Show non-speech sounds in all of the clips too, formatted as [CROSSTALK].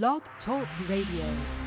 Blog Talk Radio.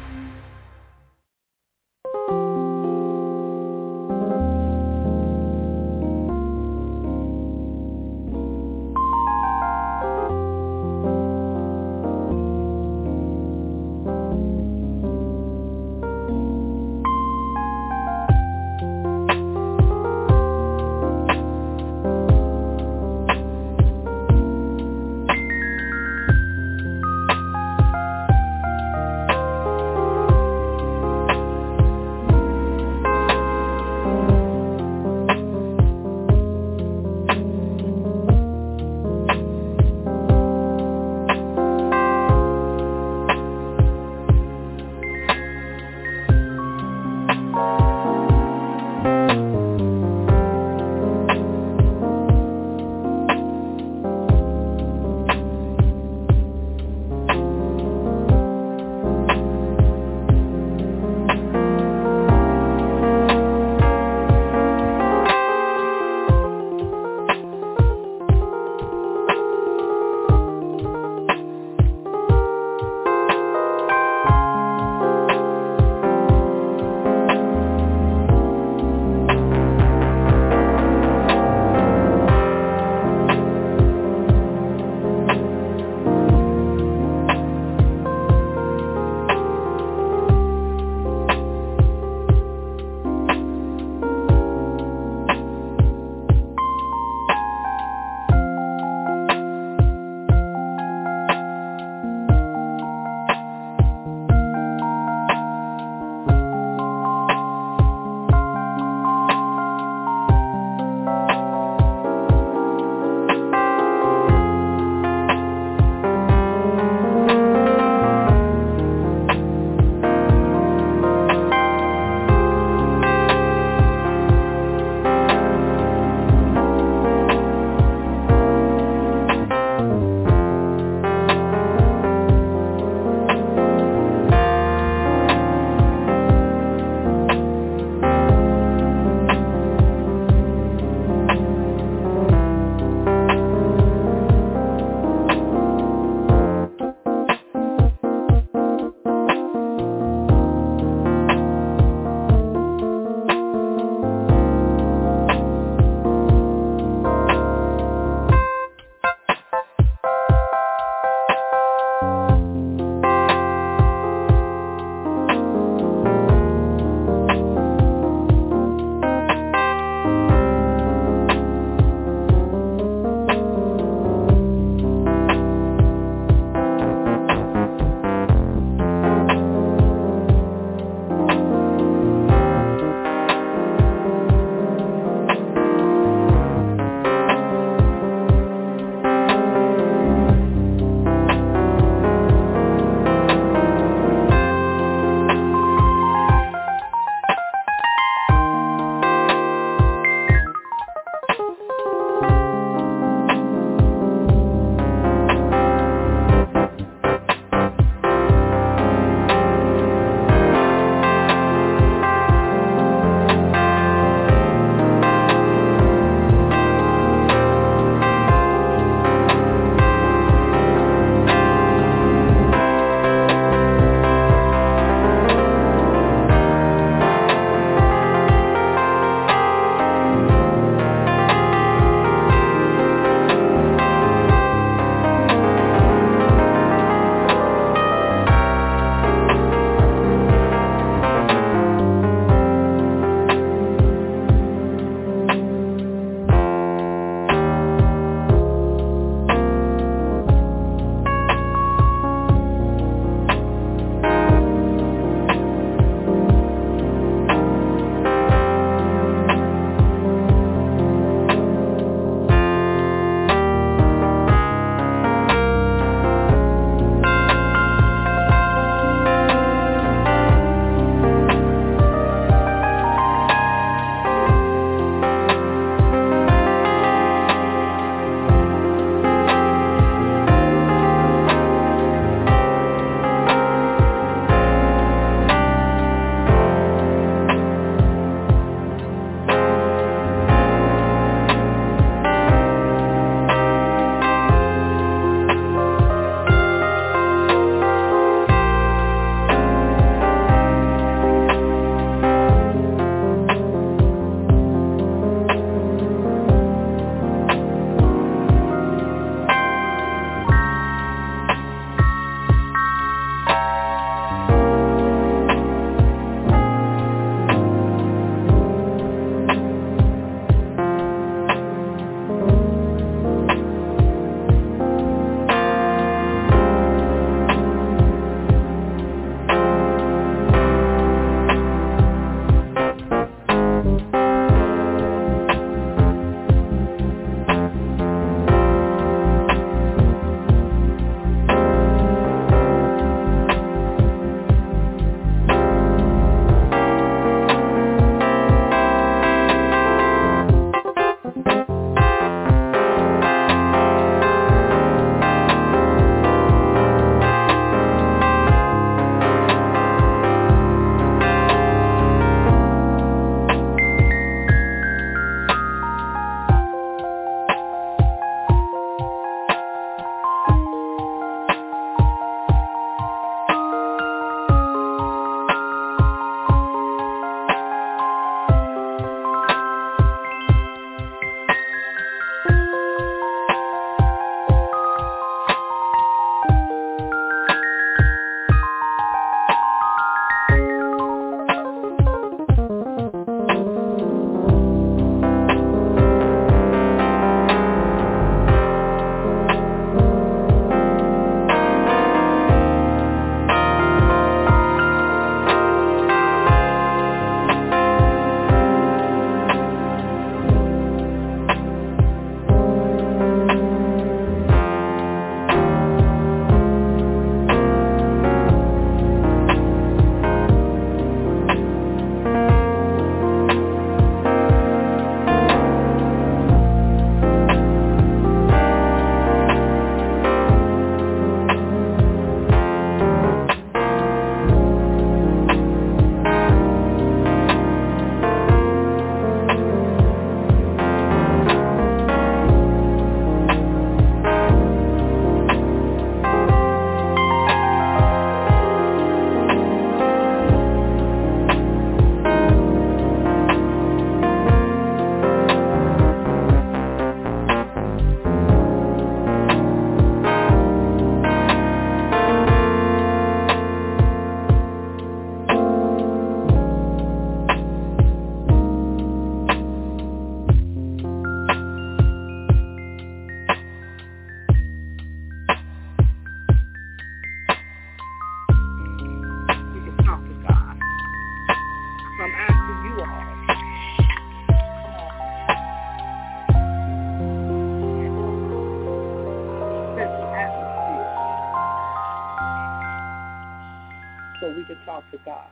We can talk to God.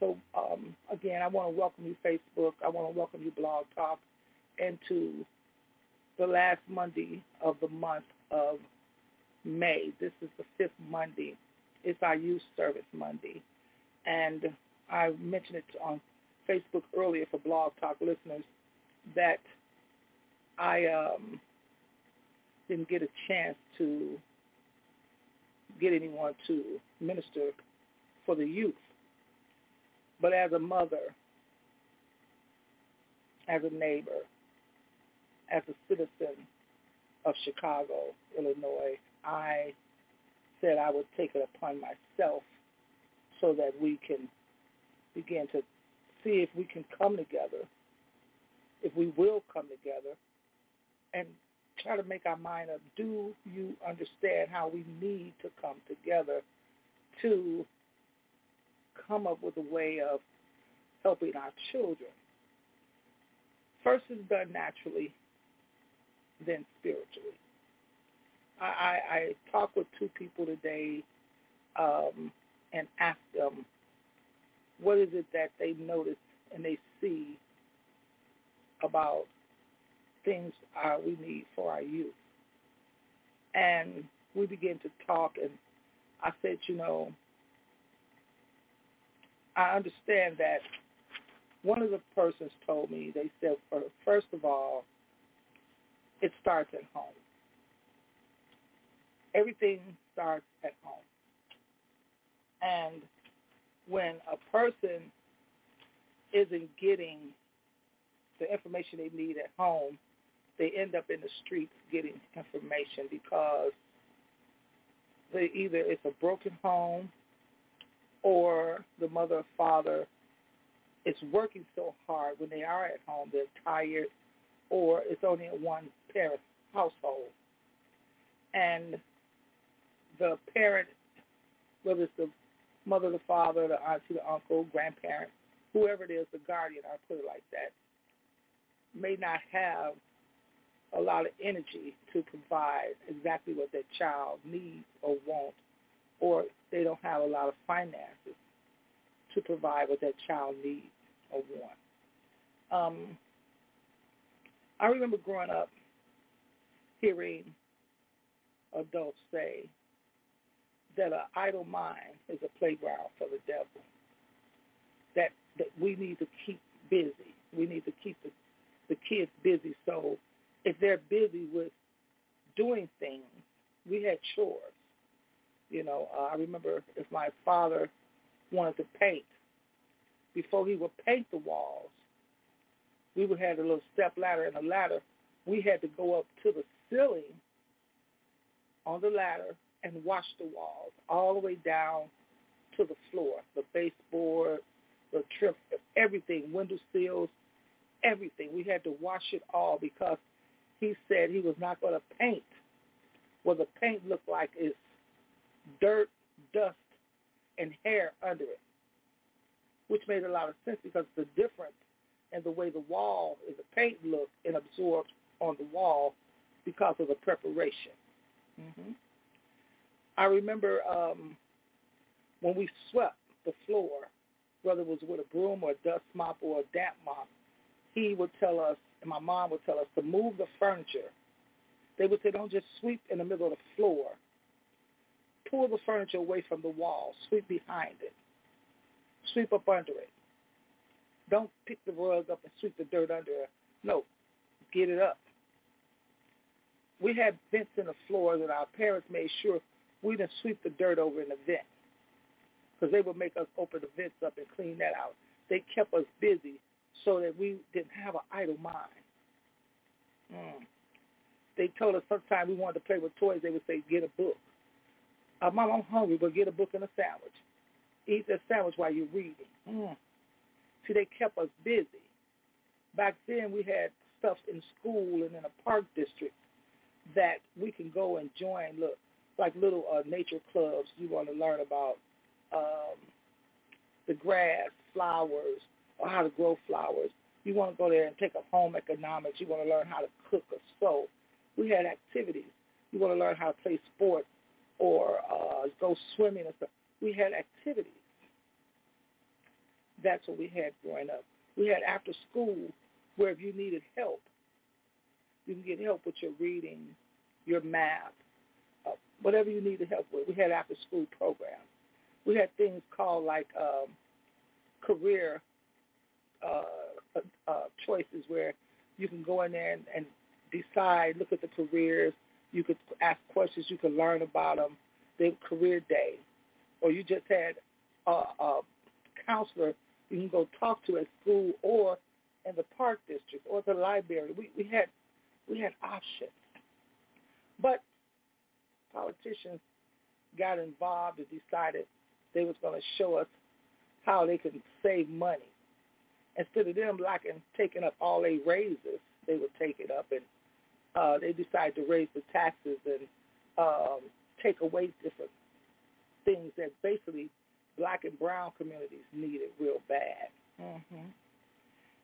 So um, again, I want to welcome you, Facebook. I want to welcome you, Blog Talk, and to the last Monday of the month of May. This is the fifth Monday. It's our youth service Monday. And I mentioned it on Facebook earlier for Blog Talk listeners that I um, didn't get a chance to get anyone to minister for the youth. But as a mother, as a neighbor, as a citizen of Chicago, Illinois, I said I would take it upon myself so that we can begin to see if we can come together, if we will come together, and try to make our mind up. Do you understand how we need to come together to come up with a way of helping our children? First is done naturally, then spiritually. I, I, I talked with two people today um, and asked them what is it that they notice and they see about things uh, we need for our youth. And we began to talk, and I said, you know, I understand that one of the persons told me, they said, first of all, it starts at home. Everything starts at home. And when a person isn't getting the information they need at home, they end up in the streets getting information because they either it's a broken home or the mother or father is working so hard when they are at home they're tired or it's only a one parent household. And the parent whether it's the mother the father the auntie the uncle grandparent whoever it is the guardian i put it like that may not have a lot of energy to provide exactly what their child needs or wants, or they don't have a lot of finances to provide what that child needs or wants. Um, I remember growing up hearing adults say that an idle mind is a playground for the devil. That that we need to keep busy. We need to keep the, the kids busy so if they're busy with doing things, we had chores. You know, uh, I remember if my father wanted to paint, before he would paint the walls, we would have a little step ladder and a ladder. We had to go up to the ceiling on the ladder and wash the walls all the way down to the floor, the baseboard, the trim, everything, window sills, everything. We had to wash it all because he said he was not going to paint what the paint looked like is dirt, dust, and hair under it, which made a lot of sense because the difference in the way the wall is the paint looked and absorbed on the wall because of the preparation. Mm-hmm. I remember um, when we swept the floor, whether it was with a broom or a dust mop or a damp mop, he would tell us and my mom would tell us to move the furniture. They would say, don't just sweep in the middle of the floor. Pull the furniture away from the wall. Sweep behind it. Sweep up under it. Don't pick the rug up and sweep the dirt under it. No, get it up. We had vents in the floor that our parents made sure we didn't sweep the dirt over in the vent because they would make us open the vents up and clean that out. They kept us busy so that we didn't have an idle mind. Mm. They told us sometimes we wanted to play with toys, they would say, get a book. Uh, Mom, I'm hungry, but get a book and a sandwich. Eat that sandwich while you're reading. Mm. See, they kept us busy. Back then, we had stuff in school and in a park district that we can go and join. Look, like little uh, nature clubs. You want to learn about um, the grass, flowers, or how to grow flowers. You want to go there and take up home economics. You want to learn how to cook or sew. We had activities. You want to learn how to play sports or uh, go swimming and stuff. we had activities. That's what we had growing up. We had after school where if you needed help, you can get help with your reading, your math, uh, whatever you needed help with. We had after school programs. We had things called like um, career uh, uh, choices where you can go in there and, and decide, look at the careers. You could ask questions. You could learn about them. They career day, or you just had a, a counselor you can go talk to at school or in the park district or the library. We we had we had options, but politicians got involved and decided they was going to show us how they could save money. Instead of them liking taking up all their raises, they would take it up and uh, they decided to raise the taxes and um, take away different things that basically black and brown communities needed real bad. Mm-hmm.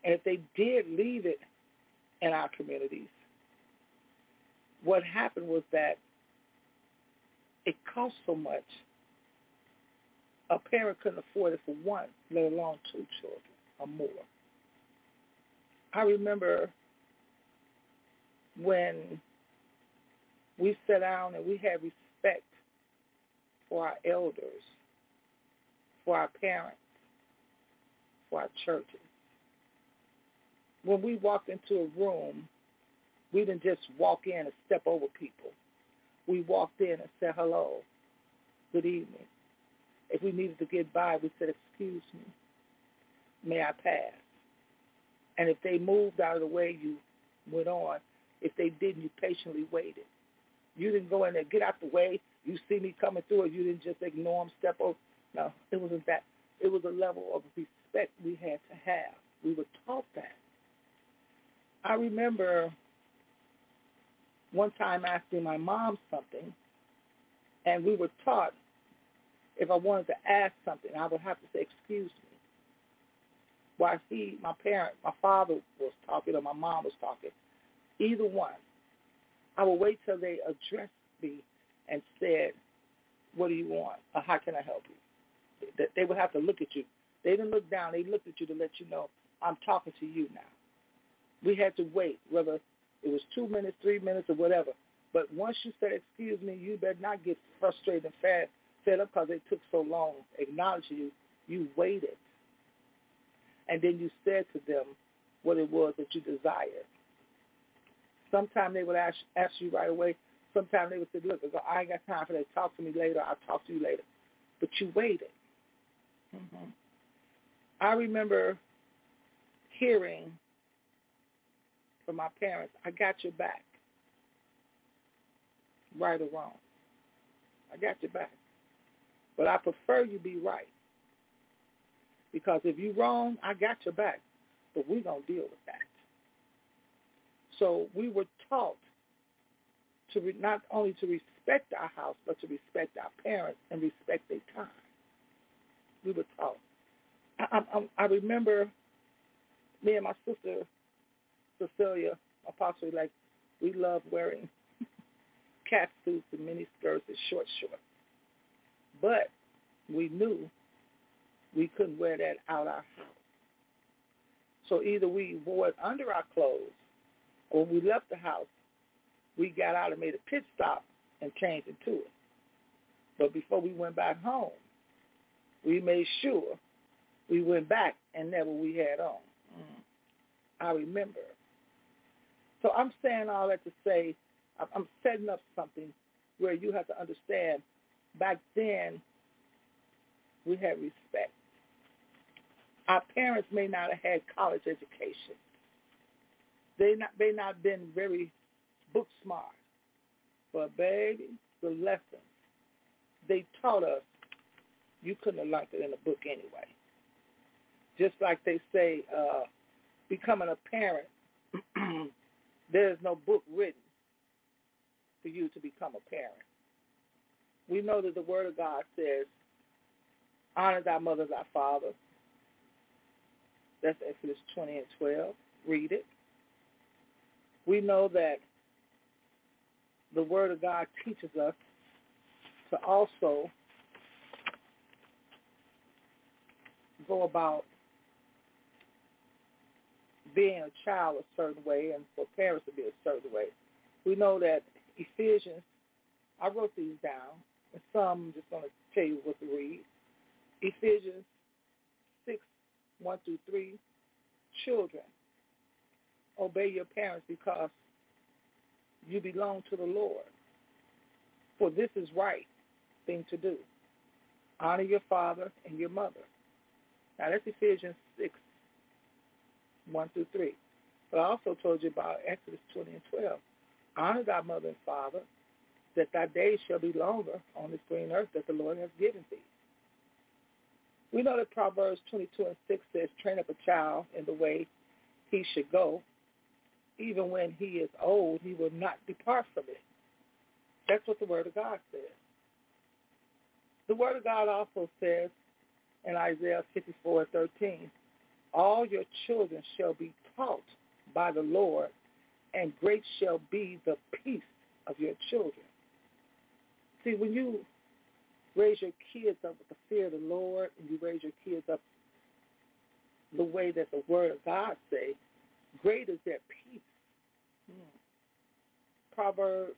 And if they did leave it in our communities, what happened was that it cost so much, a parent couldn't afford it for one, let alone two children or more. I remember when we sat down and we had respect for our elders, for our parents, for our churches. When we walked into a room, we didn't just walk in and step over people. We walked in and said hello, good evening. If we needed to get by, we said, excuse me, may I pass? And if they moved out of the way, you went on. If they didn't, you patiently waited. You didn't go in there, get out the way. You see me coming through, and you didn't just ignore them, step over. No, it wasn't that. It was a level of respect we had to have. We were taught that. I remember one time asking my mom something, and we were taught if I wanted to ask something, I would have to say, excuse me. While he, my parent, my father was talking or my mom was talking, either one, I would wait till they addressed me and said, what do you want? Or how can I help you? That They would have to look at you. They didn't look down. They looked at you to let you know, I'm talking to you now. We had to wait, whether it was two minutes, three minutes, or whatever. But once you said, excuse me, you better not get frustrated and fed, fed up because it took so long acknowledging you. You waited. And then you said to them what it was that you desired. Sometimes they would ask, ask you right away. Sometimes they would say, look, I ain't got time for that. Talk to me later. I'll talk to you later. But you waited. Mm-hmm. I remember hearing from my parents, I got your back. Right or wrong. I got your back. But I prefer you be right. Because if you wrong, I got your back. But we're going to deal with that. So we were taught to re- not only to respect our house, but to respect our parents and respect their time. We were taught. I, I, I remember me and my sister Cecilia, Apostle, like we love wearing [LAUGHS] cat suits and mini skirts and short shorts. But we knew we couldn't wear that out our house. So either we wore it under our clothes when we left the house, we got out and made a pit stop and changed into it. But before we went back home, we made sure we went back and never we had on. Mm. I remember so I'm saying all that to say I'm setting up something where you have to understand back then we had respect. Our parents may not have had college education. They not may not been very book smart. But baby, the lessons they taught us, you couldn't have learned it in a book anyway. Just like they say, uh, becoming a parent [CLEARS THROAT] There is no book written for you to become a parent. We know that the Word of God says, honor thy mother, thy father. That's Exodus 20 and 12. Read it. We know that the Word of God teaches us to also go about being a child a certain way and for parents to be a certain way. We know that Ephesians, I wrote these down, and some I'm just going to tell you what to read. Ephesians 6, 1 through 3, children, obey your parents because you belong to the Lord. For this is right thing to do. Honor your father and your mother. Now that's Ephesians 6, 1 through 3. But I also told you about Exodus 20 and 12. Honor thy mother and father, that thy days shall be longer on this green earth that the Lord has given thee. We know that Proverbs 22 and 6 says, train up a child in the way he should go. Even when he is old, he will not depart from it. That's what the Word of God says. The Word of God also says in Isaiah 54 and 13, all your children shall be taught by the Lord, and great shall be the peace of your children. See, when you raise your kids up with the fear of the Lord, and you raise your kids up the way that the Word of God say, great is their peace. Proverbs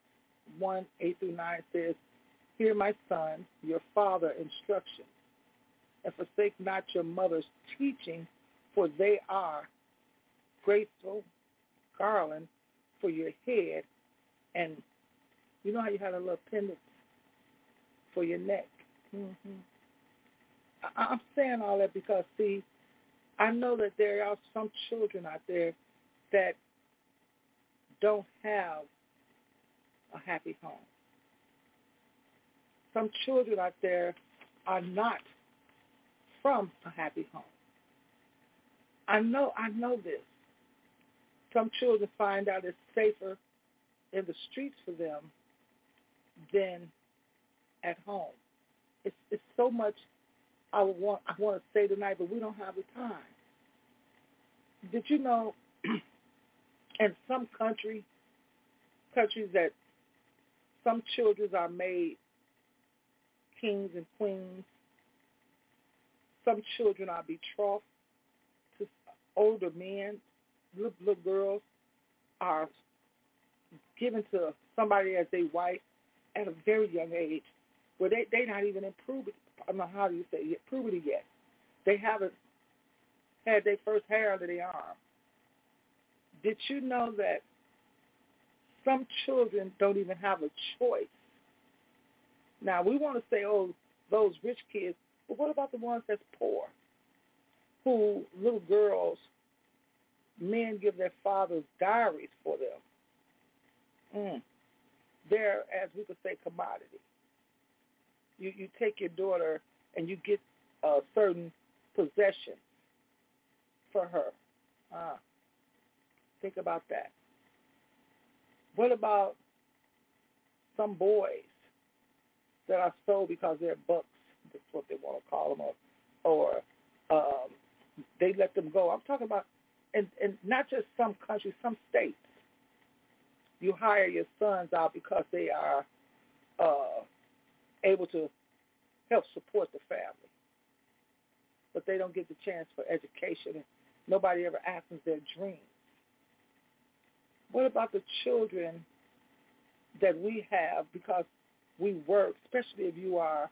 1, 8 through 9 says, Hear my son, your father instruction, and forsake not your mother's teaching, for they are graceful garland for your head, and you know how you had a little pendant for your neck. Mm-hmm. I- I'm saying all that because, see, I know that there are some children out there that don't have a happy home. Some children out there are not from a happy home. I know I know this. Some children find out it's safer in the streets for them than at home. It's it's so much I want I want to say tonight, but we don't have the time. Did you know [CLEARS THROAT] in some country countries that some children are made kings and queens. Some children are betrothed to older men. Little, little girls are given to somebody as their wife at a very young age, where they they not even in puberty. I don't know how do you say it, puberty yet. They haven't had their first hair under their arm. Did you know that some children don't even have a choice? Now we want to say, oh, those rich kids, but what about the ones that's poor? Who little girls, men give their fathers diaries for them. Mm. They're, as we could say, commodity. You you take your daughter and you get a certain possession for her. Ah, think about that. What about some boys that are sold because they're bucks? That's what they want to call them, or, or um, they let them go. I'm talking about, and and not just some countries, some states. You hire your sons out because they are uh, able to help support the family, but they don't get the chance for education, and nobody ever asks them their dreams. What about the children that we have because we work, especially if you are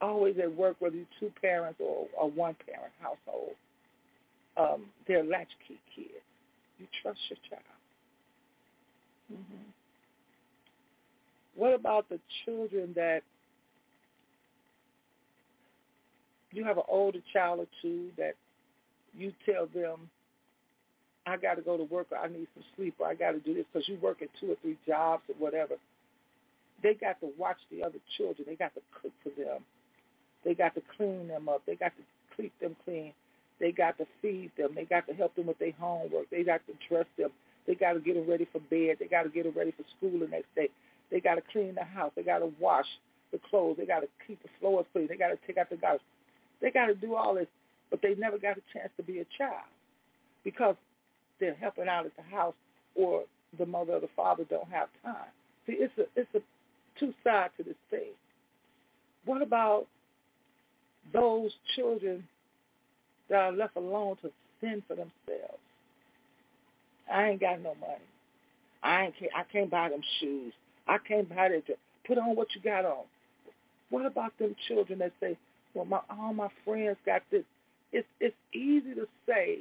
always at work, whether you're two parents or a one-parent household? Um, they're latchkey kids. You trust your child. Mm-hmm. What about the children that you have an older child or two that you tell them I got to go to work or I need some sleep or I got to do this because you work at two or three jobs or whatever. They got to watch the other children. They got to cook for them. They got to clean them up. They got to keep them clean. They got to feed them. They got to help them with their homework. They got to dress them. They got to get them ready for bed. They got to get them ready for school the next day. They got to clean the house. They got to wash the clothes. They got to keep the floors clean. They got to take out the garbage. They got to do all this, but they never got a chance to be a child because they're helping out at the house or the mother or the father don't have time. See, it's a it's a two sides to this thing. What about those children that are left alone to fend for themselves. I ain't got no money. I ain't. can't I can't buy them shoes. I can't buy that. Put on what you got on. What about them children that say, "Well, my all my friends got this." It's it's easy to say,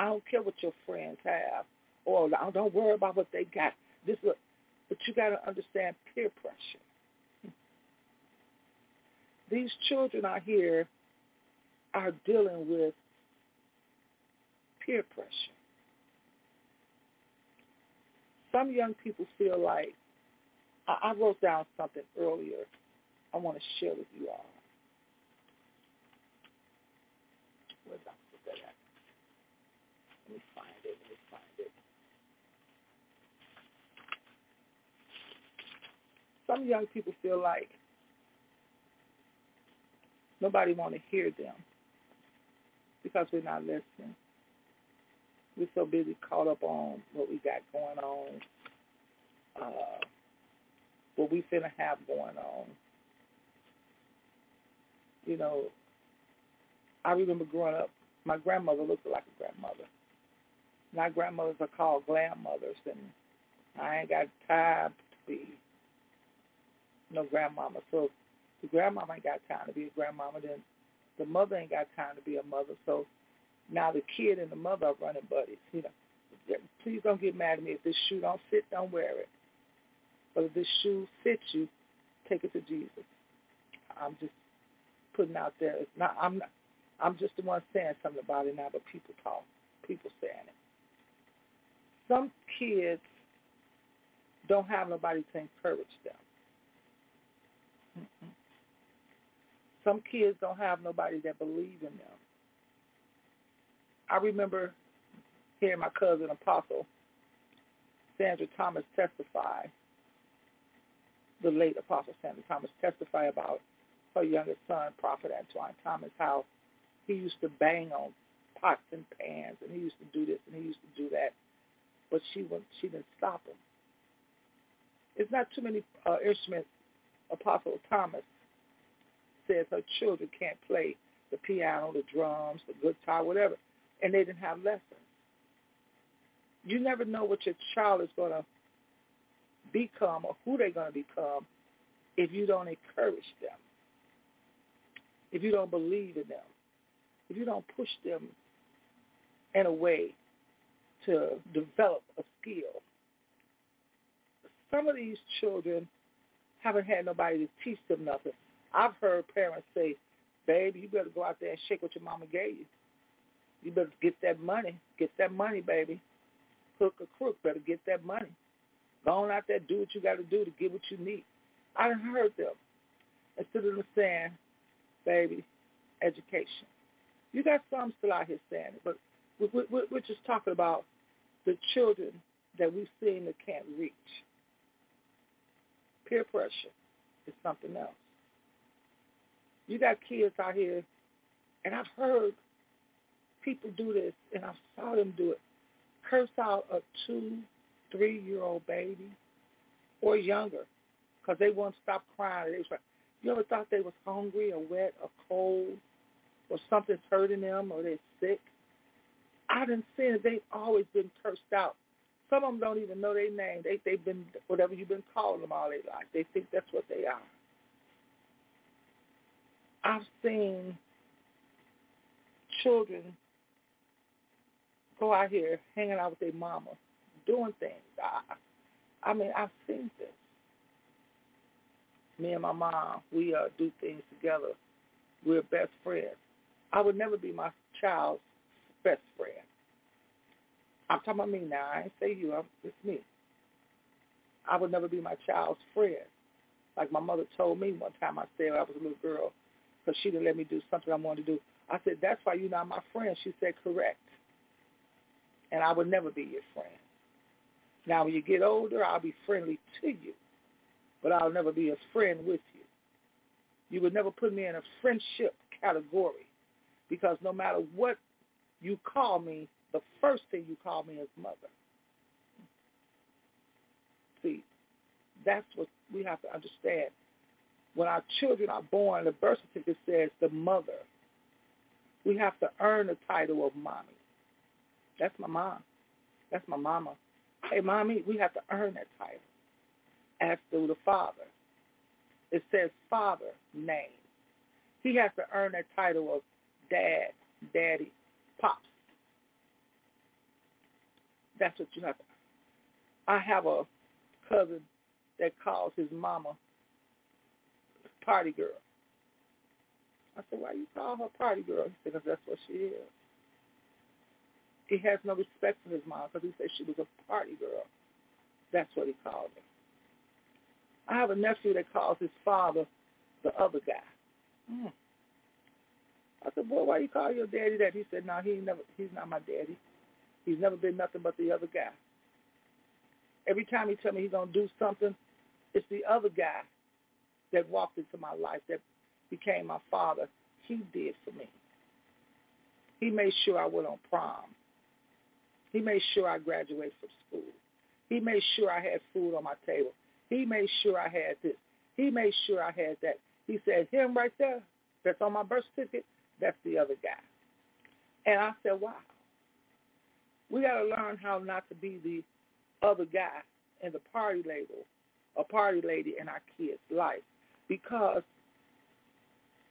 "I don't care what your friends have," or "Don't worry about what they got." This, is, but you got to understand peer pressure. These children out here are dealing with peer pressure. Some young people feel like I, I wrote down something earlier I want to share with you all. Where's I put that at? Let me find it. Let me find it. Some young people feel like nobody want to hear them because we're not listening. We're so busy caught up on what we got going on, uh, what we finna have going on. You know, I remember growing up, my grandmother looked like a grandmother. My grandmothers are called grandmothers, and I ain't got time to be no grandmama. So the grandmama ain't got time to be a grandmama, then the mother ain't got time to be a mother. So now the kid and the mother are running buddies. You know, please don't get mad at me. If this shoe don't fit, don't wear it. But if this shoe fits you, take it to Jesus. I'm just putting out there. It's not. I'm not. I'm just the one saying something about it now, but people talk. People saying it. Some kids don't have nobody to encourage them. Mm-mm. Some kids don't have nobody that believe in them. I remember hearing my cousin Apostle Sandra Thomas testify, the late Apostle Sandra Thomas testify about her youngest son, Prophet Antoine Thomas, how he used to bang on pots and pans and he used to do this and he used to do that, but she went, she didn't stop him. It's not too many uh, instruments Apostle Thomas says her children can't play the piano, the drums, the guitar, whatever and they didn't have lessons. You never know what your child is going to become or who they're going to become if you don't encourage them, if you don't believe in them, if you don't push them in a way to develop a skill. Some of these children haven't had nobody to teach them nothing. I've heard parents say, baby, you better go out there and shake what your mama gave you. You better get that money. Get that money, baby. Hook or crook, better get that money. Go on out there, do what you got to do to get what you need. I done heard them. Instead of them saying, baby, education. You got some still out here saying it, but we're, we're just talking about the children that we've seen that can't reach. Peer pressure is something else. You got kids out here, and I've heard people do this, and I saw them do it. Curse out a two, three-year-old baby or younger because they won't stop crying. They was like, you ever thought they was hungry or wet or cold or something's hurting them or they're sick? I didn't see. They've always been cursed out. Some of them don't even know their name. They, they've been whatever you've been calling them all their life. They think that's what they are. I've seen children go out here hanging out with their mama, doing things. I, I mean, I've seen this. Me and my mom, we uh, do things together. We're best friends. I would never be my child's best friend. I'm talking about me now. I ain't say you. I'm, it's me. I would never be my child's friend. Like my mother told me one time, I said I was a little girl because she didn't let me do something I wanted to do. I said, that's why you're not my friend. She said, correct and I will never be your friend. Now, when you get older, I'll be friendly to you, but I'll never be a friend with you. You would never put me in a friendship category because no matter what you call me, the first thing you call me is mother. See, that's what we have to understand. When our children are born, the birth certificate says the mother. We have to earn the title of mommy. That's my mom. That's my mama. Hey, mommy, we have to earn that title. As do the father. It says father name. He has to earn that title of dad, daddy, pops. That's what you have to. I have a cousin that calls his mama party girl. I said, why you call her party girl? He said, because that's what she is. He has no respect for his mom because he said she was a party girl. That's what he called her. I have a nephew that calls his father the other guy. Mm. I said, boy, why you call your daddy that? He said, no, he never. He's not my daddy. He's never been nothing but the other guy. Every time he tell me he's gonna do something, it's the other guy that walked into my life that became my father. He did for me. He made sure I went on prom. He made sure I graduated from school. He made sure I had food on my table. He made sure I had this. He made sure I had that. He said, him right there, that's on my birth certificate, that's the other guy. And I said, wow. We got to learn how not to be the other guy in the party label, a party lady in our kids' life. Because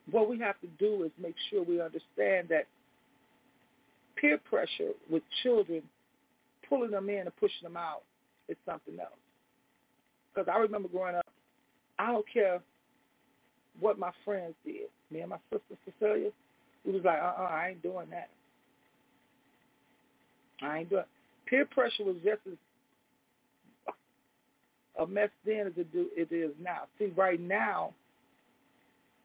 what we have to do is make sure we understand that peer pressure with children, pulling them in and pushing them out, is something else. Because I remember growing up, I don't care what my friends did. Me and my sister Cecilia, we was like, uh-uh, I ain't doing that. I ain't doing. Peer pressure was just as a mess then as it, do, it is now. See, right now,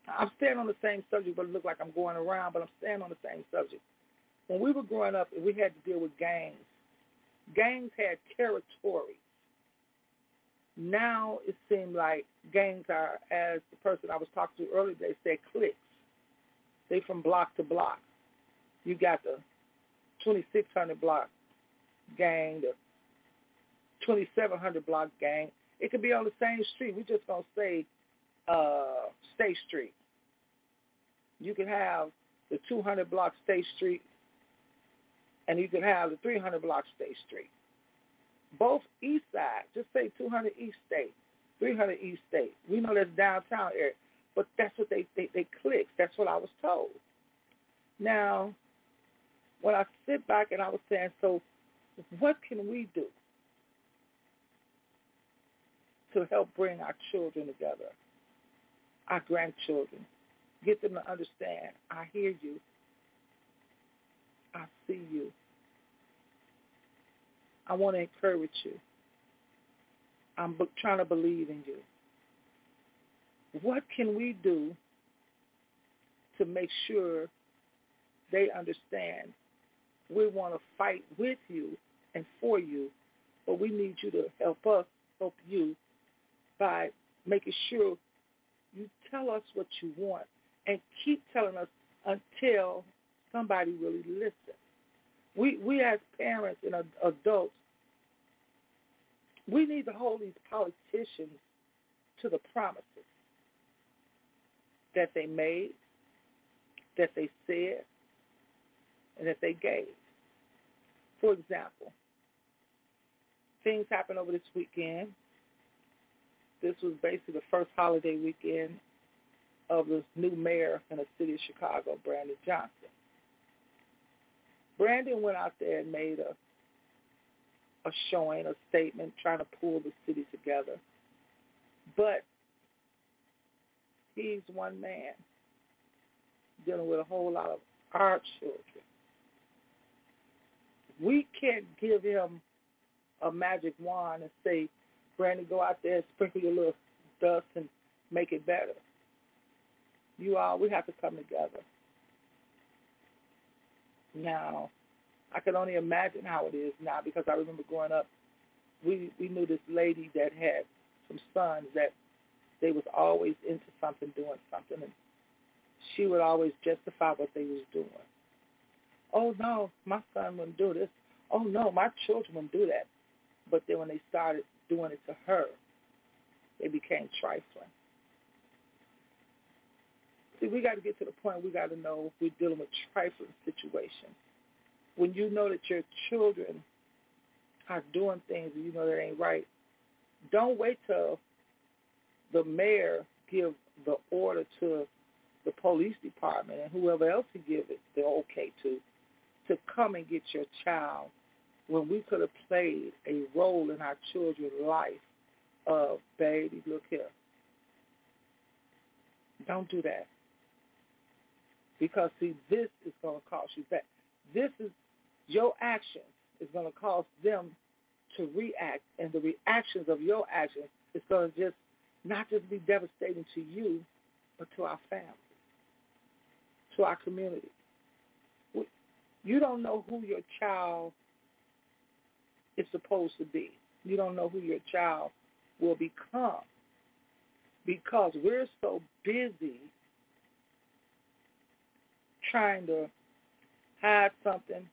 I'm staying on the same subject, but it looks like I'm going around, but I'm staying on the same subject. When we were growing up, we had to deal with gangs. Gangs had territory. Now it seems like gangs are, as the person I was talking to earlier, they said cliques. They from block to block. You got the 2600 block gang, the 2700 block gang. It could be on the same street. We're just going to say uh, State Street. You can have the 200 block State Street, and you can have the 300 block State Street. Both east side, just say 200 East State, 300 East State. We know that's downtown area, but that's what they, they, they click. That's what I was told. Now, when I sit back and I was saying, so what can we do to help bring our children together, our grandchildren, get them to understand, I hear you, I see you. I want to encourage you. I'm trying to believe in you. What can we do to make sure they understand we want to fight with you and for you, but we need you to help us help you by making sure you tell us what you want and keep telling us until somebody really listens. We we as parents and adults, we need to hold these politicians to the promises that they made, that they said, and that they gave. For example, things happened over this weekend. This was basically the first holiday weekend of this new mayor in the city of Chicago, Brandon Johnson. Brandon went out there and made a a showing, a statement, trying to pull the city together. But he's one man dealing with a whole lot of our children. We can't give him a magic wand and say, Brandon, go out there and sprinkle your little dust and make it better. You all, we have to come together. Now, I can only imagine how it is now because I remember growing up, we we knew this lady that had some sons that they was always into something, doing something, and she would always justify what they was doing. Oh no, my son wouldn't do this. Oh no, my children wouldn't do that. But then when they started doing it to her, they became trifling. See, we got to get to the point we got to know we're dealing with trifling situations. When you know that your children are doing things and you know that ain't right, don't wait till the mayor give the order to the police department and whoever else he give it the okay to, to come and get your child when we could have played a role in our children's life of, baby, look here. Don't do that. Because, see, this is going to cost you back. This is, your action is going to cause them to react, and the reactions of your actions is going to just not just be devastating to you, but to our family, to our community. You don't know who your child is supposed to be. You don't know who your child will become because we're so busy trying to hide something,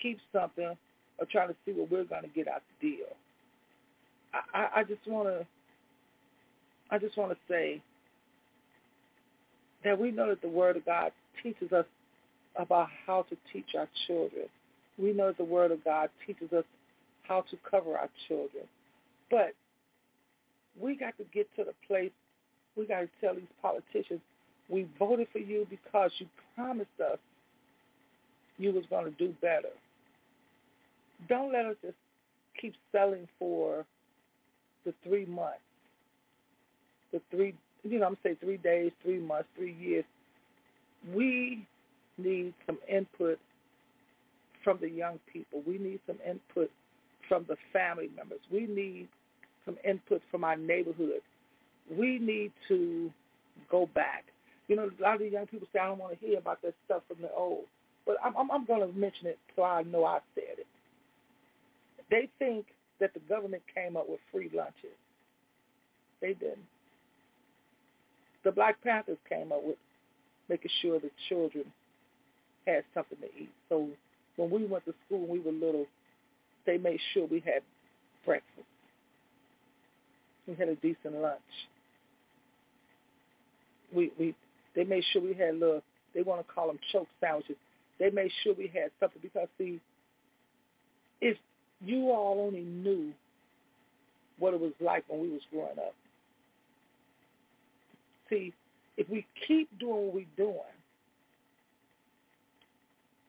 keep something, or trying to see what we're going to get out the deal. I, I, I just want to, I just want to say that we know that the Word of God teaches us about how to teach our children. We know that the Word of God teaches us how to cover our children. But we got to get to the place, we got to tell these politicians, we voted for you because you promised us you was going to do better. Don't let us just keep selling for the three months, the three, you know, I'm saying three days, three months, three years. We need some input from the young people. We need some input from the family members. We need some input from our neighborhood. We need to go back. You know, a lot of the young people say, I don't want to hear about that stuff from the old. But I'm, I'm, I'm going to mention it so I know I said it. They think that the government came up with free lunches. They didn't. The Black Panthers came up with making sure the children had something to eat. So when we went to school when we were little, they made sure we had breakfast. We had a decent lunch. We we they made sure we had little they want to call them choke sandwiches. They made sure we had something because see if you all only knew what it was like when we was growing up. See, if we keep doing what we're doing,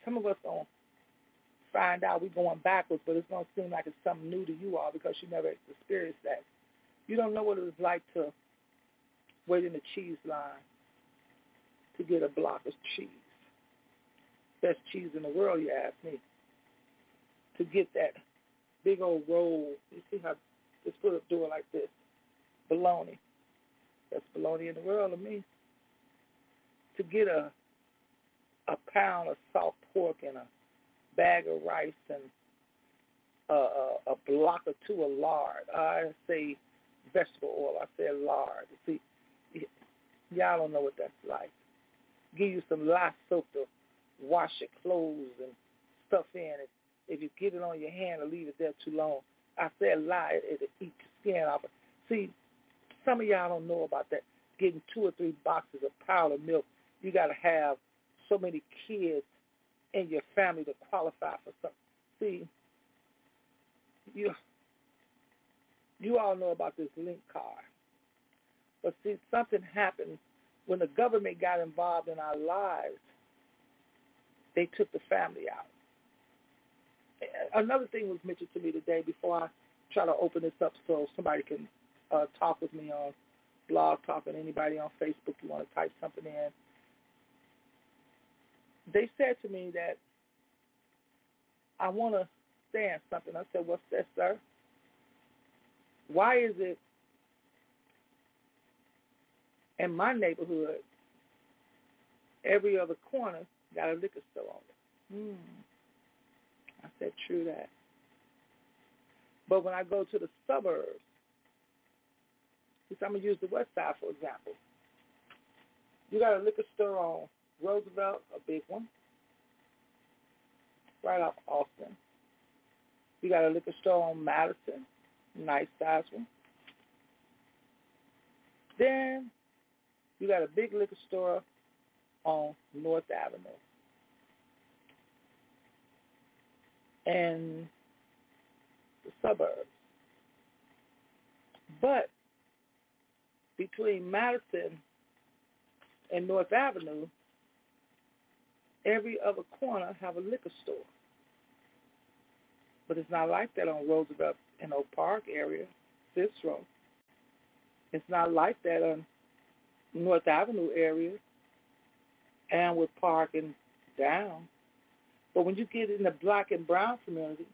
some of us don't find out we're going backwards, but it's going to seem like it's something new to you all because you never experienced that. You don't know what it was like to wait in the cheese line to get a block of cheese. Best cheese in the world, you ask me. To get that big old roll. You see how just put up do it like this. Bologna. Best bologna in the world to me. To get a a pound of salt pork and a bag of rice and a, a, a block or two of lard. I say vegetable oil. I say lard. See, y'all don't know what that's like. Give you some lye soap to wash your clothes and stuff in. If, if you get it on your hand or leave it there too long, I said lye, it'll eat your skin off. See, some of y'all don't know about that. Getting two or three boxes of powdered milk, you got to have so many kids in your family to qualify for something. See, you you all know about this link card. But see, something happened when the government got involved in our lives. They took the family out. Another thing was mentioned to me today before I try to open this up so somebody can uh, talk with me on Blog Talk and anybody on Facebook you want to type something in they said to me that I want to stand something. I said, what's that, sir? Why is it in my neighborhood, every other corner got a liquor store on it? Hmm. I said, true that. But when I go to the suburbs, I'm going to use the west side, for example. You got a liquor store on Roosevelt, a big one, right off Austin. You got a liquor store on Madison, nice size one. Then you got a big liquor store on North Avenue. And the suburbs. But between Madison and North Avenue, every other corner have a liquor store. But it's not like that on Roosevelt in Oak Park area, Cicero. It's not like that on North Avenue area, Elmwood Park and down. But when you get in the black and brown community,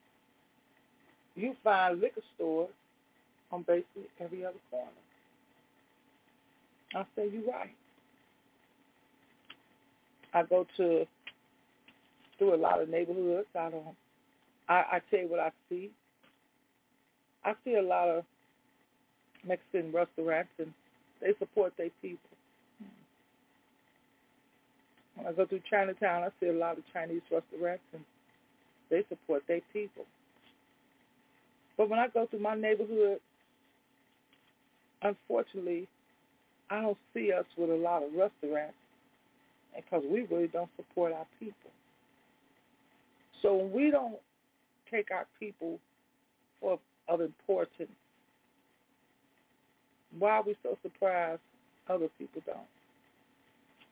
you find liquor stores on basically every other corner. I say you're right. I go to through a lot of neighborhoods. I don't. I, I tell you what I see. I see a lot of Mexican restaurants, and they support their people. When I go through Chinatown, I see a lot of Chinese restaurants, and they support their people. But when I go through my neighborhood, unfortunately, I don't see us with a lot of restaurants because we really don't support our people. So when we don't take our people for of importance, why are we so surprised other people don't?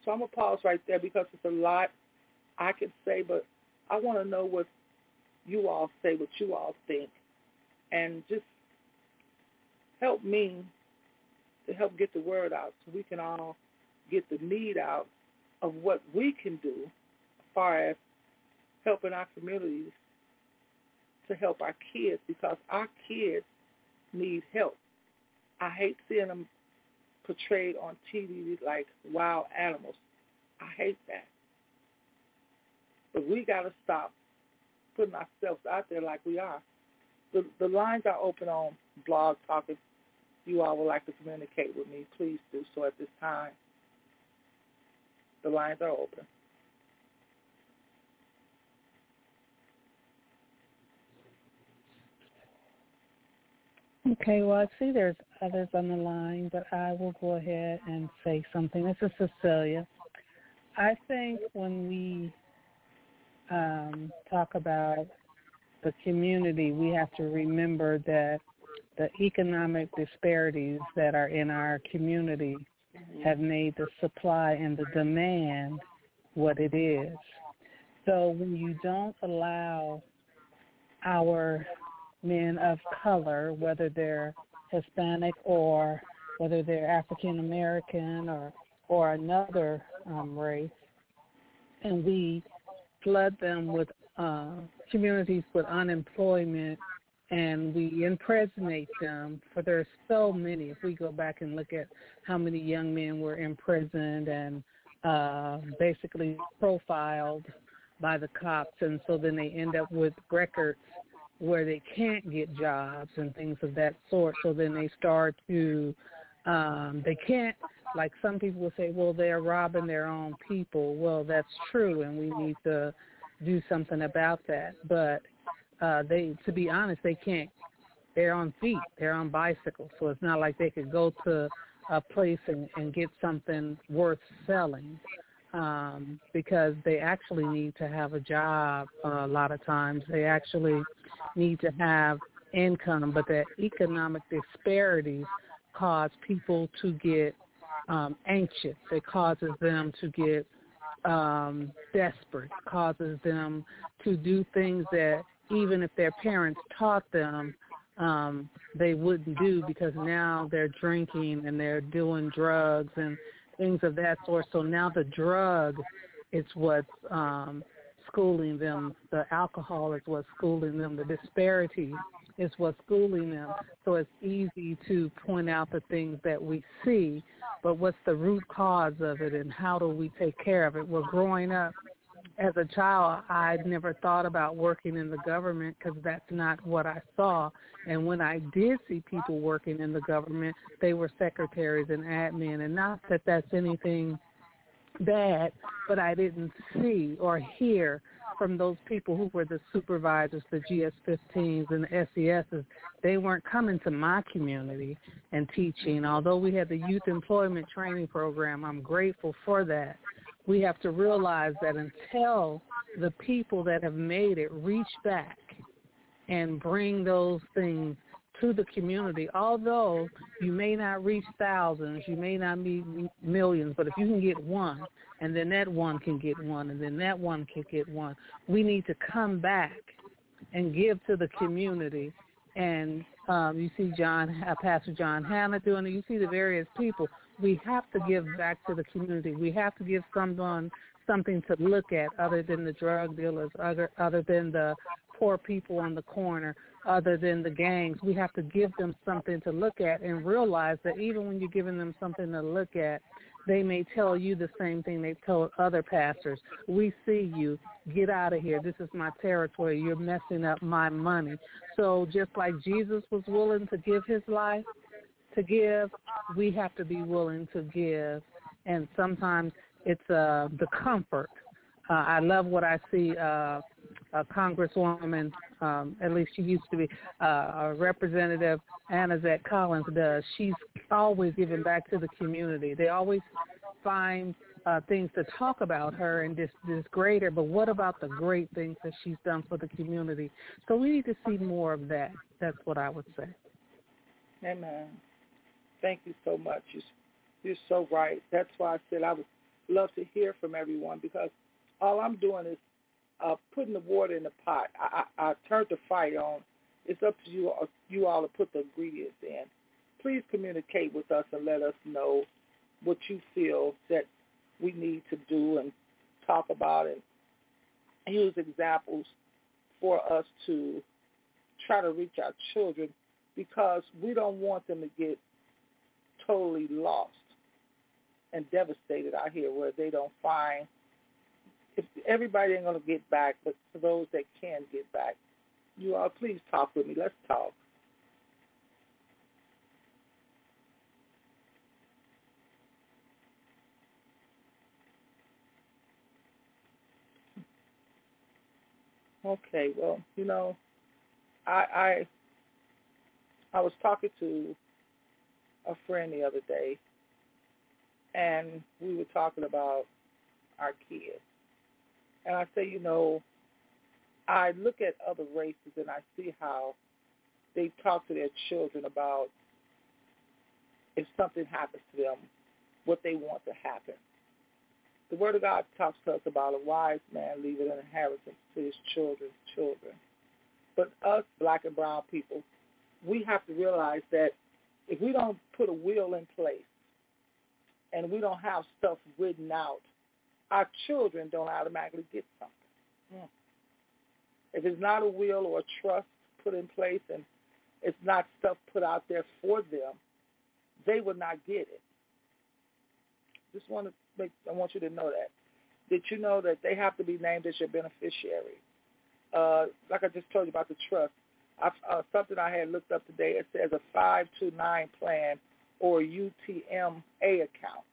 So I'm going to pause right there because it's a lot I can say, but I want to know what you all say, what you all think, and just help me to help get the word out so we can all get the need out of what we can do as far as helping our communities to help our kids because our kids need help. I hate seeing them portrayed on TV like wild animals. I hate that. But we got to stop putting ourselves out there like we are. The, the lines are open on Blog Talk. If you all would like to communicate with me, please do so at this time. The lines are open. Okay, well, I see there's others on the line, but I will go ahead and say something. This is Cecilia. I think when we um, talk about the community, we have to remember that the economic disparities that are in our community have made the supply and the demand what it is. So when you don't allow our men of color, whether they're Hispanic or whether they're African American or or another um, race, and we flood them with uh, communities with unemployment, and we impersonate them. For there's so many. If we go back and look at how many young men were imprisoned and uh, basically profiled by the cops, and so then they end up with records where they can't get jobs and things of that sort. So then they start to, um, they can't, like some people will say, well, they're robbing their own people. Well, that's true, and we need to do something about that. But uh, they, to be honest, they can't. They're on feet. They're on bicycles. So it's not like they could go to a place and, and get something worth selling um, because they actually need to have a job uh, a lot of times. They actually need to have income, but the economic disparities cause people to get um, anxious. It causes them to get um, desperate. It causes them to do things that even if their parents taught them, um, they wouldn't do because now they're drinking and they're doing drugs and things of that sort. So now the drug is what's um, schooling them. The alcohol is what's schooling them. The disparity is what's schooling them. So it's easy to point out the things that we see, but what's the root cause of it and how do we take care of it? Well, growing up as a child, I never thought about working in the government because that's not what I saw. And when I did see people working in the government, they were secretaries and admin. And not that that's anything bad, but I didn't see or hear from those people who were the supervisors, the GS-15s and the SESs. They weren't coming to my community and teaching. Although we had the youth employment training program, I'm grateful for that we have to realize that until the people that have made it reach back and bring those things to the community, although you may not reach thousands, you may not meet millions, but if you can get one, and then that one can get one, and then that one can get one, we need to come back and give to the community. And um, you see John, uh, Pastor John Hannah doing it. You see the various people. We have to give back to the community. We have to give someone something to look at other than the drug dealers, other other than the poor people on the corner, other than the gangs. We have to give them something to look at and realize that even when you're giving them something to look at, they may tell you the same thing they've told other pastors. We see you. Get out of here. This is my territory. You're messing up my money. So just like Jesus was willing to give his life to give, we have to be willing to give. And sometimes it's uh, the comfort. Uh, I love what I see uh, a Congresswoman, um, at least she used to be, uh, a Representative Annazette Collins does. She's always giving back to the community. They always find uh, things to talk about her and this this greater, but what about the great things that she's done for the community? So we need to see more of that. That's what I would say. Amen. Thank you so much. You're, you're so right. That's why I said I would love to hear from everyone because all I'm doing is uh, putting the water in the pot. I, I, I turned the fire on. It's up to you, uh, you all to put the ingredients in. Please communicate with us and let us know what you feel that we need to do and talk about and use examples for us to try to reach our children because we don't want them to get totally lost and devastated out here where they don't find if everybody ain't gonna get back, but for those that can get back, you all please talk with me. Let's talk. Okay, well, you know, I I I was talking to a friend the other day and we were talking about our kids. And I say, you know, I look at other races and I see how they talk to their children about if something happens to them, what they want to happen. The Word of God talks to us about a wise man leaving an inheritance to his children's children. But us, black and brown people, we have to realize that if we don't put a will in place and we don't have stuff written out our children don't automatically get something. Mm. If it's not a will or a trust put in place and it's not stuff put out there for them, they will not get it. Just want to make, I want you to know that. Did you know that they have to be named as your beneficiary? Uh, like I just told you about the trust, I, uh, something I had looked up today, it says a 529 plan or UTMA account.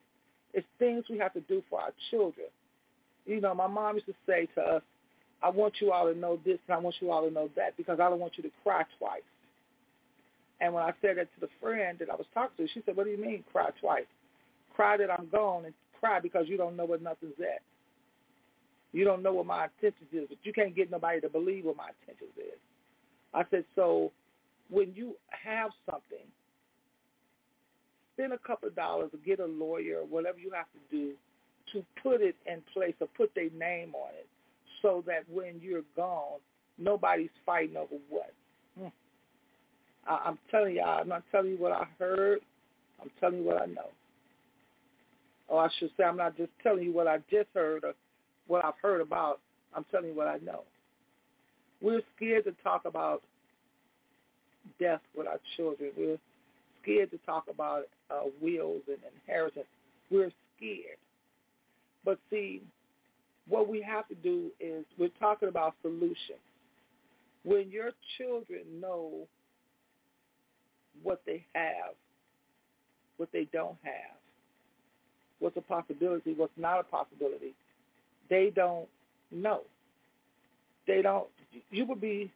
It's things we have to do for our children. You know, my mom used to say to us, I want you all to know this and I want you all to know that because I don't want you to cry twice. And when I said that to the friend that I was talking to, she said, what do you mean cry twice? Cry that I'm gone and cry because you don't know what nothing's at. You don't know what my intentions is, but you can't get nobody to believe what my intentions is. I said, so when you have something spend a couple of dollars or get a lawyer or whatever you have to do to put it in place or put their name on it so that when you're gone, nobody's fighting over what. Hmm. I, I'm telling y'all, I'm not telling you what I heard. I'm telling you what I know. Or I should say, I'm not just telling you what I just heard or what I've heard about. I'm telling you what I know. We're scared to talk about death with our children. We're scared to talk about uh, wills and inheritance. We're scared. But see, what we have to do is we're talking about solutions. When your children know what they have, what they don't have, what's a possibility, what's not a possibility, they don't know. They don't. You would be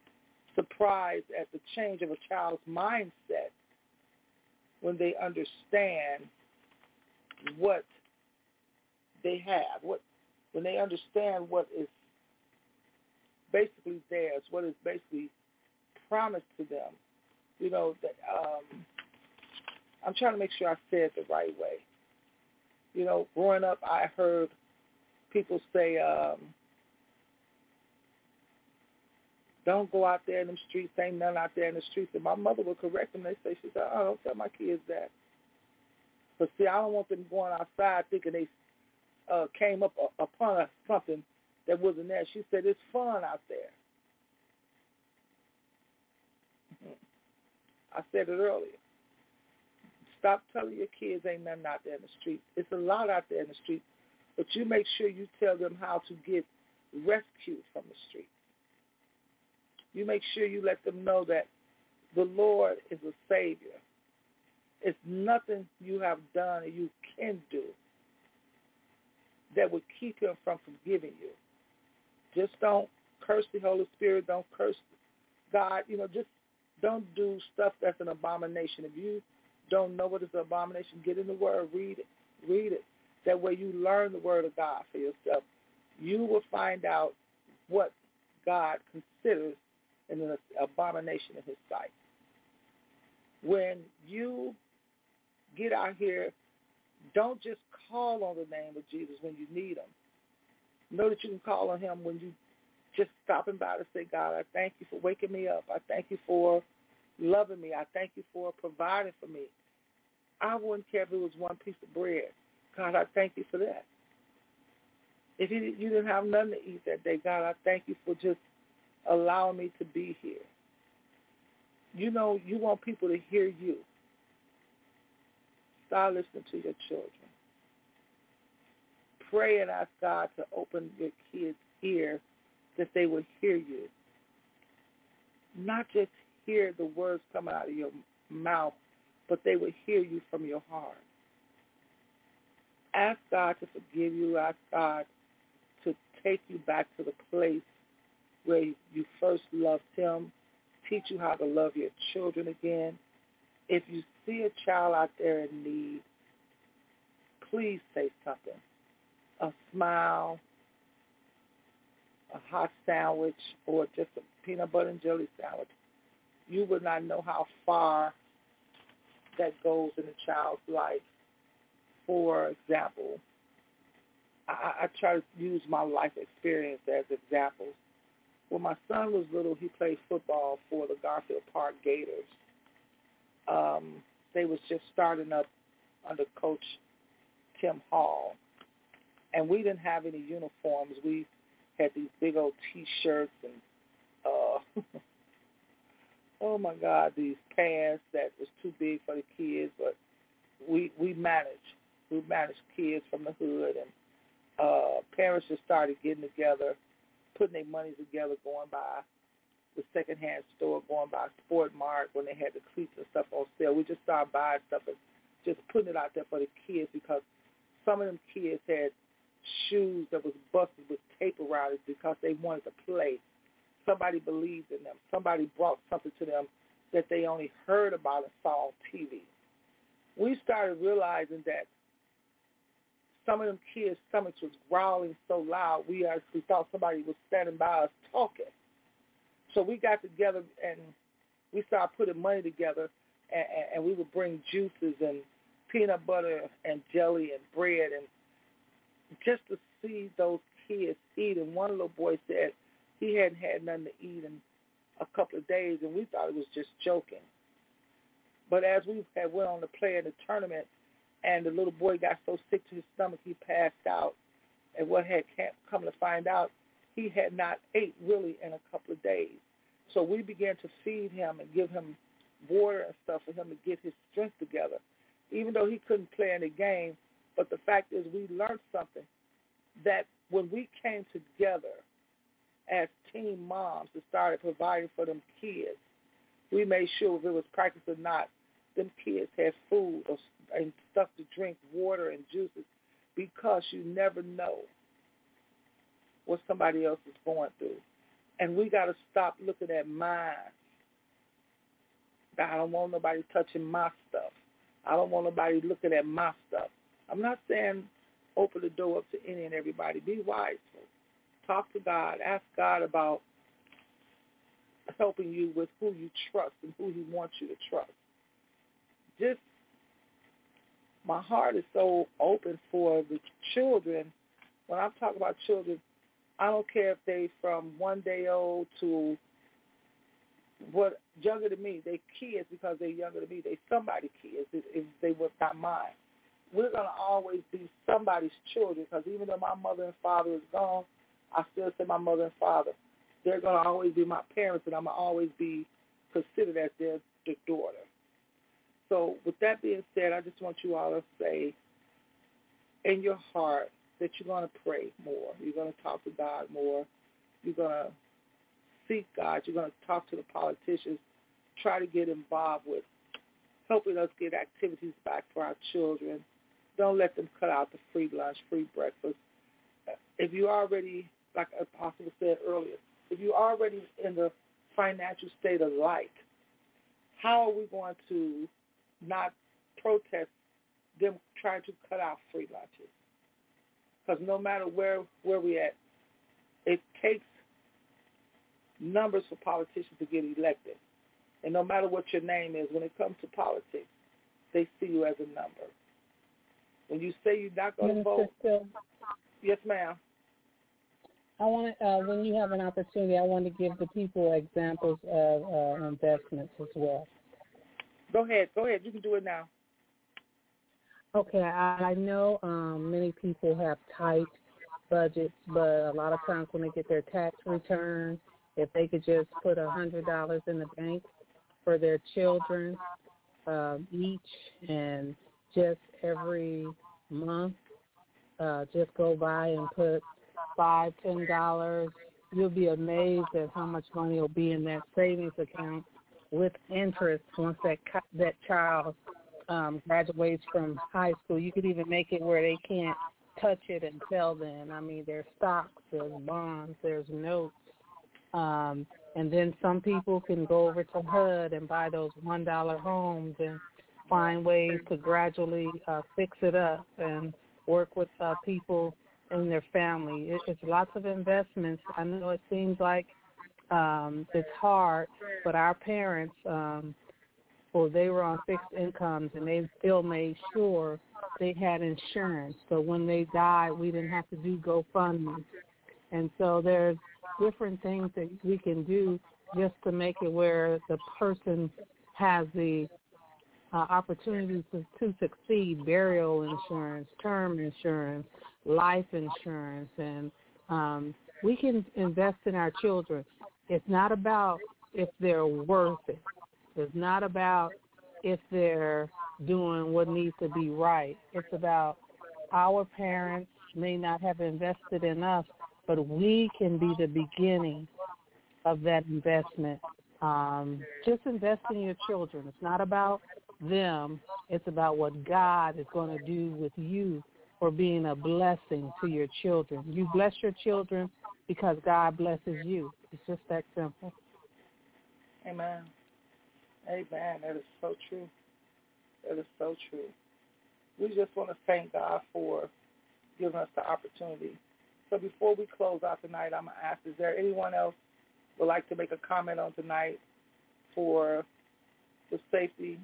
surprised at the change of a child's mindset when they understand what they have, what when they understand what is basically theirs, what is basically promised to them, you know, that um, I'm trying to make sure I say it the right way. You know, growing up, I heard people say, um, don't go out there in the streets, ain't none out there in the streets. And my mother would correct them. They say, she said, oh, don't tell my kids that. But see, I don't want them going outside thinking they uh, came up uh, upon something that wasn't there. She said, it's fun out there. Mm-hmm. I said it earlier. Stop telling your kids ain't nothing out there in the street. It's a lot out there in the street, but you make sure you tell them how to get rescued from the street. You make sure you let them know that the Lord is a Savior. It's nothing you have done or you can do that would keep him from forgiving you. Just don't curse the Holy Spirit. Don't curse God. You know, just don't do stuff that's an abomination. If you don't know what is an abomination, get in the Word, read it, read it. That way you learn the Word of God for yourself. You will find out what God considers an abomination in his sight. When you get out here, don't just call on the name of Jesus when you need him. Know that you can call on him when you just stopping by to say, God, I thank you for waking me up. I thank you for loving me. I thank you for providing for me. I wouldn't care if it was one piece of bread. God, I thank you for that. If you didn't have nothing to eat that day, God, I thank you for just allowing me to be here. You know, you want people to hear you. Start listening to your children. Pray and ask God to open your kids' ears that they will hear you. Not just hear the words coming out of your mouth, but they will hear you from your heart. Ask God to forgive you. Ask God to take you back to the place where you first loved him. Teach you how to love your children again. If you see a child out there in need, please say something. A smile, a hot sandwich, or just a peanut butter and jelly sandwich. You would not know how far that goes in a child's life. For example, I, I try to use my life experience as examples. When my son was little, he played football for the Garfield Park Gators. Um, they was just starting up under Coach Tim Hall, and we didn't have any uniforms. We had these big old T-shirts and uh, [LAUGHS] oh my God, these pants that was too big for the kids, but we we managed. We managed kids from the hood, and uh, parents just started getting together, putting their money together, going by the secondhand store, going by Sport Mart when they had the cleats and stuff on sale. We just started buying stuff and just putting it out there for the kids because some of them kids had shoes that was busted with tape around it because they wanted to play somebody believed in them. Somebody brought something to them that they only heard about and saw on TV. We started realizing that some of them kids' stomachs was growling so loud, we actually thought somebody was standing by us talking. So we got together and we started putting money together, and, and we would bring juices and peanut butter and jelly and bread, and just to see those kids eat. And one little boy said, he hadn't had nothing to eat in a couple of days, and we thought it was just joking. But as we had went on to play in the tournament, and the little boy got so sick to his stomach he passed out, and what had come to find out, he had not ate really in a couple of days. So we began to feed him and give him water and stuff for him to get his strength together, even though he couldn't play the game. But the fact is we learned something, that when we came together as teen moms and started providing for them kids. We made sure if it was practice or not, them kids had food or, and stuff to drink, water and juices, because you never know what somebody else is going through. And we got to stop looking at mine. I don't want nobody touching my stuff. I don't want nobody looking at my stuff. I'm not saying open the door up to any and everybody. Be wise. Talk to God. Ask God about helping you with who you trust and who he wants you to trust. Just my heart is so open for the children. When I'm talking about children, I don't care if they from one day old to what younger than me. They kids because they're younger than me. They somebody kids if, they were not mine. We're gonna always be somebody's children because even though my mother and father is gone, I still say my mother and father. They're gonna always be my parents, and I'm gonna always be considered as their, their daughter. So with that being said, I just want you all to say in your heart that you're going to pray more. You're going to talk to God more. You're going to seek God. You're going to talk to the politicians. Try to get involved with helping us get activities back for our children. Don't let them cut out the free lunch, free breakfast. If you already, like Apostle said earlier, if you're already in the financial state of light, how are we going to not protest them trying to cut out free lunches? Because no matter where where we at, it takes numbers for politicians to get elected. And no matter what your name is, when it comes to politics, they see you as a number. When you say you're not going to vote, Still, yes, ma'am. I want to, uh, when you have an opportunity, I want to give the people examples of uh, investments as well. Go ahead. Go ahead. You can do it now. Okay, I, I know um, many people have tight budgets, but a lot of times when they get their tax return, if they could just put a hundred dollars in the bank for their children um, each, and just every month, uh, just go by and put five, ten dollars. You'll be amazed at how much money will be in that savings account with interest once that that child um, graduates from high school. You could even make it where they can't touch it until then. I mean, there's stocks, there's bonds, there's notes. Um, and then some people can go over to HUD and buy those one dollar homes and find ways to gradually uh, fix it up and work with uh, people in their family. It, it's lots of investments. I know it seems like um, it's hard, but our parents, um, well, they were on fixed incomes and they still made sure they had insurance. So when they died, we didn't have to do GoFundMe. And so there's different things that we can do just to make it where the person has the uh, opportunity to, to succeed, burial insurance, term insurance, life insurance, and um, we can invest in our children. It's not about if they're worth it. It's not about if they're doing what needs to be right. It's about our parents may not have invested in us, but we can be the beginning of that investment. Um, just invest in your children. It's not about them. It's about what God is going to do with you for being a blessing to your children. You bless your children because God blesses you. It's just that simple. Amen. Amen. That is so true. That is so true. We just want to thank God for giving us the opportunity. So before we close out tonight, I'm going to ask, is there anyone else would like to make a comment on tonight for the safety,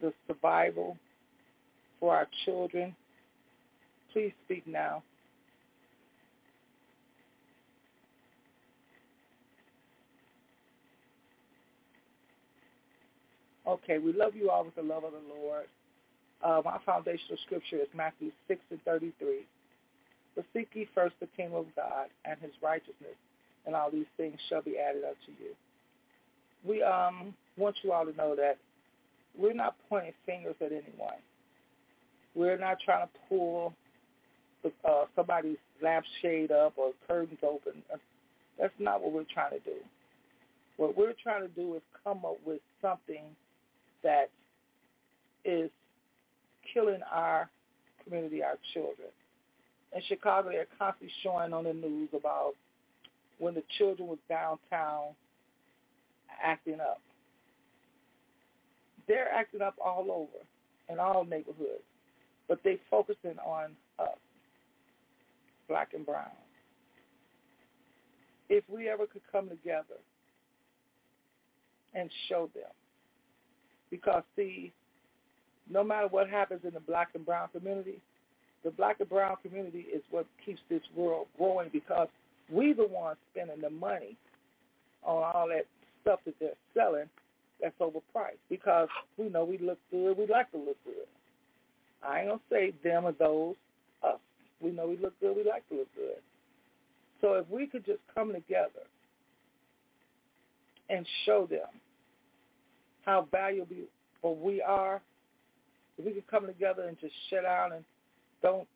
the survival for our children? Please speak now. Okay, we love you all with the love of the Lord. Uh, my foundational scripture is Matthew 6 and 33. But seek ye first the kingdom of God and his righteousness, and all these things shall be added unto you. We um, want you all to know that we're not pointing fingers at anyone. We're not trying to pull the, uh, somebody's lampshade up or curtains open. That's not what we're trying to do. What we're trying to do is come up with something that is killing our community, our children. In Chicago, they're constantly showing on the news about when the children was downtown acting up. They're acting up all over in all neighborhoods, but they focusing on us, black and brown. If we ever could come together and show them. Because see, no matter what happens in the black and brown community, the black and brown community is what keeps this world growing because we the ones spending the money on all that stuff that they're selling that's overpriced because we know we look good, we like to look good. I ain't gonna say them or those, us. We know we look good, we like to look good. So if we could just come together and show them how valuable we are, if we could come together and just shut down and don't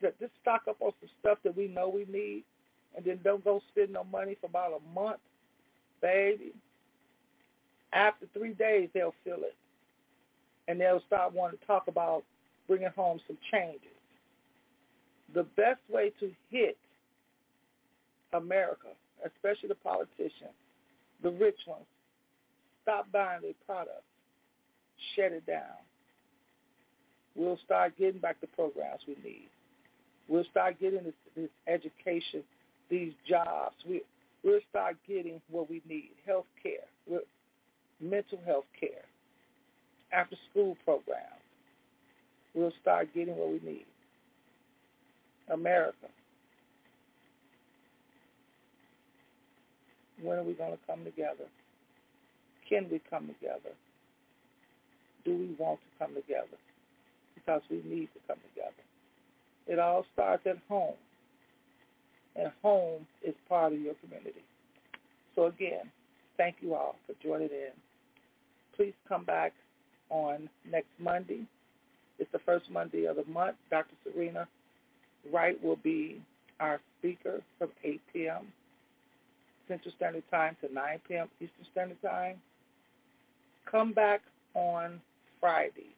just stock up on some stuff that we know we need and then don't go spend no money for about a month, baby. After three days, they'll feel it. And they'll start wanting to talk about bringing home some changes. The best way to hit America, especially the politicians, the rich ones, stop buying their products, shut it down. We'll start getting back the programs we need. We'll start getting this, this education, these jobs. We, we'll start getting what we need, health care, mental health care, after school programs. We'll start getting what we need. America. When are we going to come together? Can we come together? Do we want to come together? Because we need to come together. It all starts at home. And home is part of your community. So again, thank you all for joining in. Please come back on next Monday. It's the first Monday of the month. Dr. Serena Wright will be our speaker from 8 p.m. Central Standard Time to 9 p.m. Eastern Standard Time. Come back on Friday,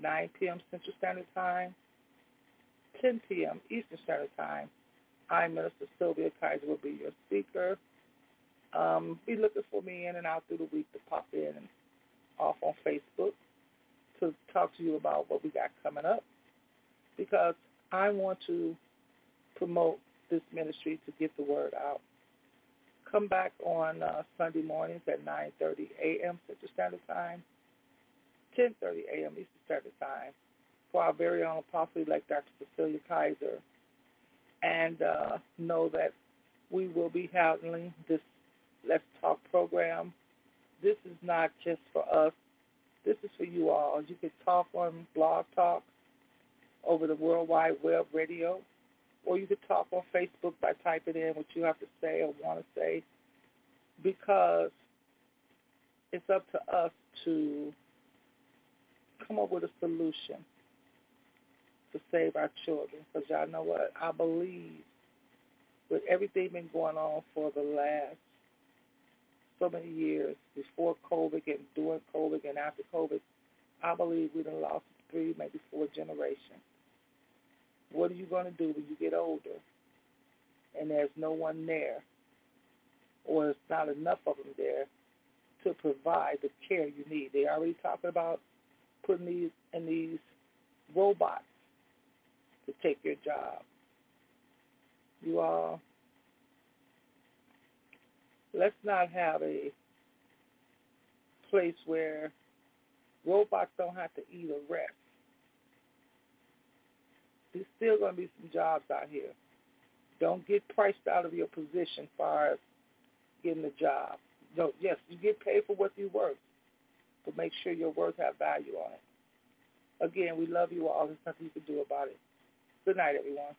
9 p.m. Central Standard Time, 10 p.m. Eastern Standard Time. I, Minister Sylvia Kizer, will be your speaker. Um, be looking for me in and out through the week to pop in and off on Facebook to talk to you about what we got coming up because I want to promote this ministry to get the word out. Come back on uh, Sunday mornings at 9.30 a.m. Central Standard Time, 10.30 a.m. Eastern Standard Time for our very own Apostle-elect Dr. Cecilia Kizer. And uh, know that we will be handling this Let's Talk program. This is not just for us. This is for you all. You can talk on Blog Talk over the World Wide Web radio or you could talk on Facebook by typing in what you have to say or want to say because it's up to us to come up with a solution to save our children. Because y'all know what? I believe with everything been going on for the last so many years, before COVID and during COVID and after COVID, I believe we done lost three, maybe four generations. What are you going to do when you get older and there's no one there or there's not enough of them there to provide the care you need? They're already talking about putting these in these robots to take your job. You all, let's not have a place where robots don't have to eat or rest there's still going to be some jobs out here. Don't get priced out of your position as far as getting a job. No, yes, you get paid for what you're worth, but make sure your worth have value on it. Again, we love you all. There's nothing you can do about it. Good night, everyone.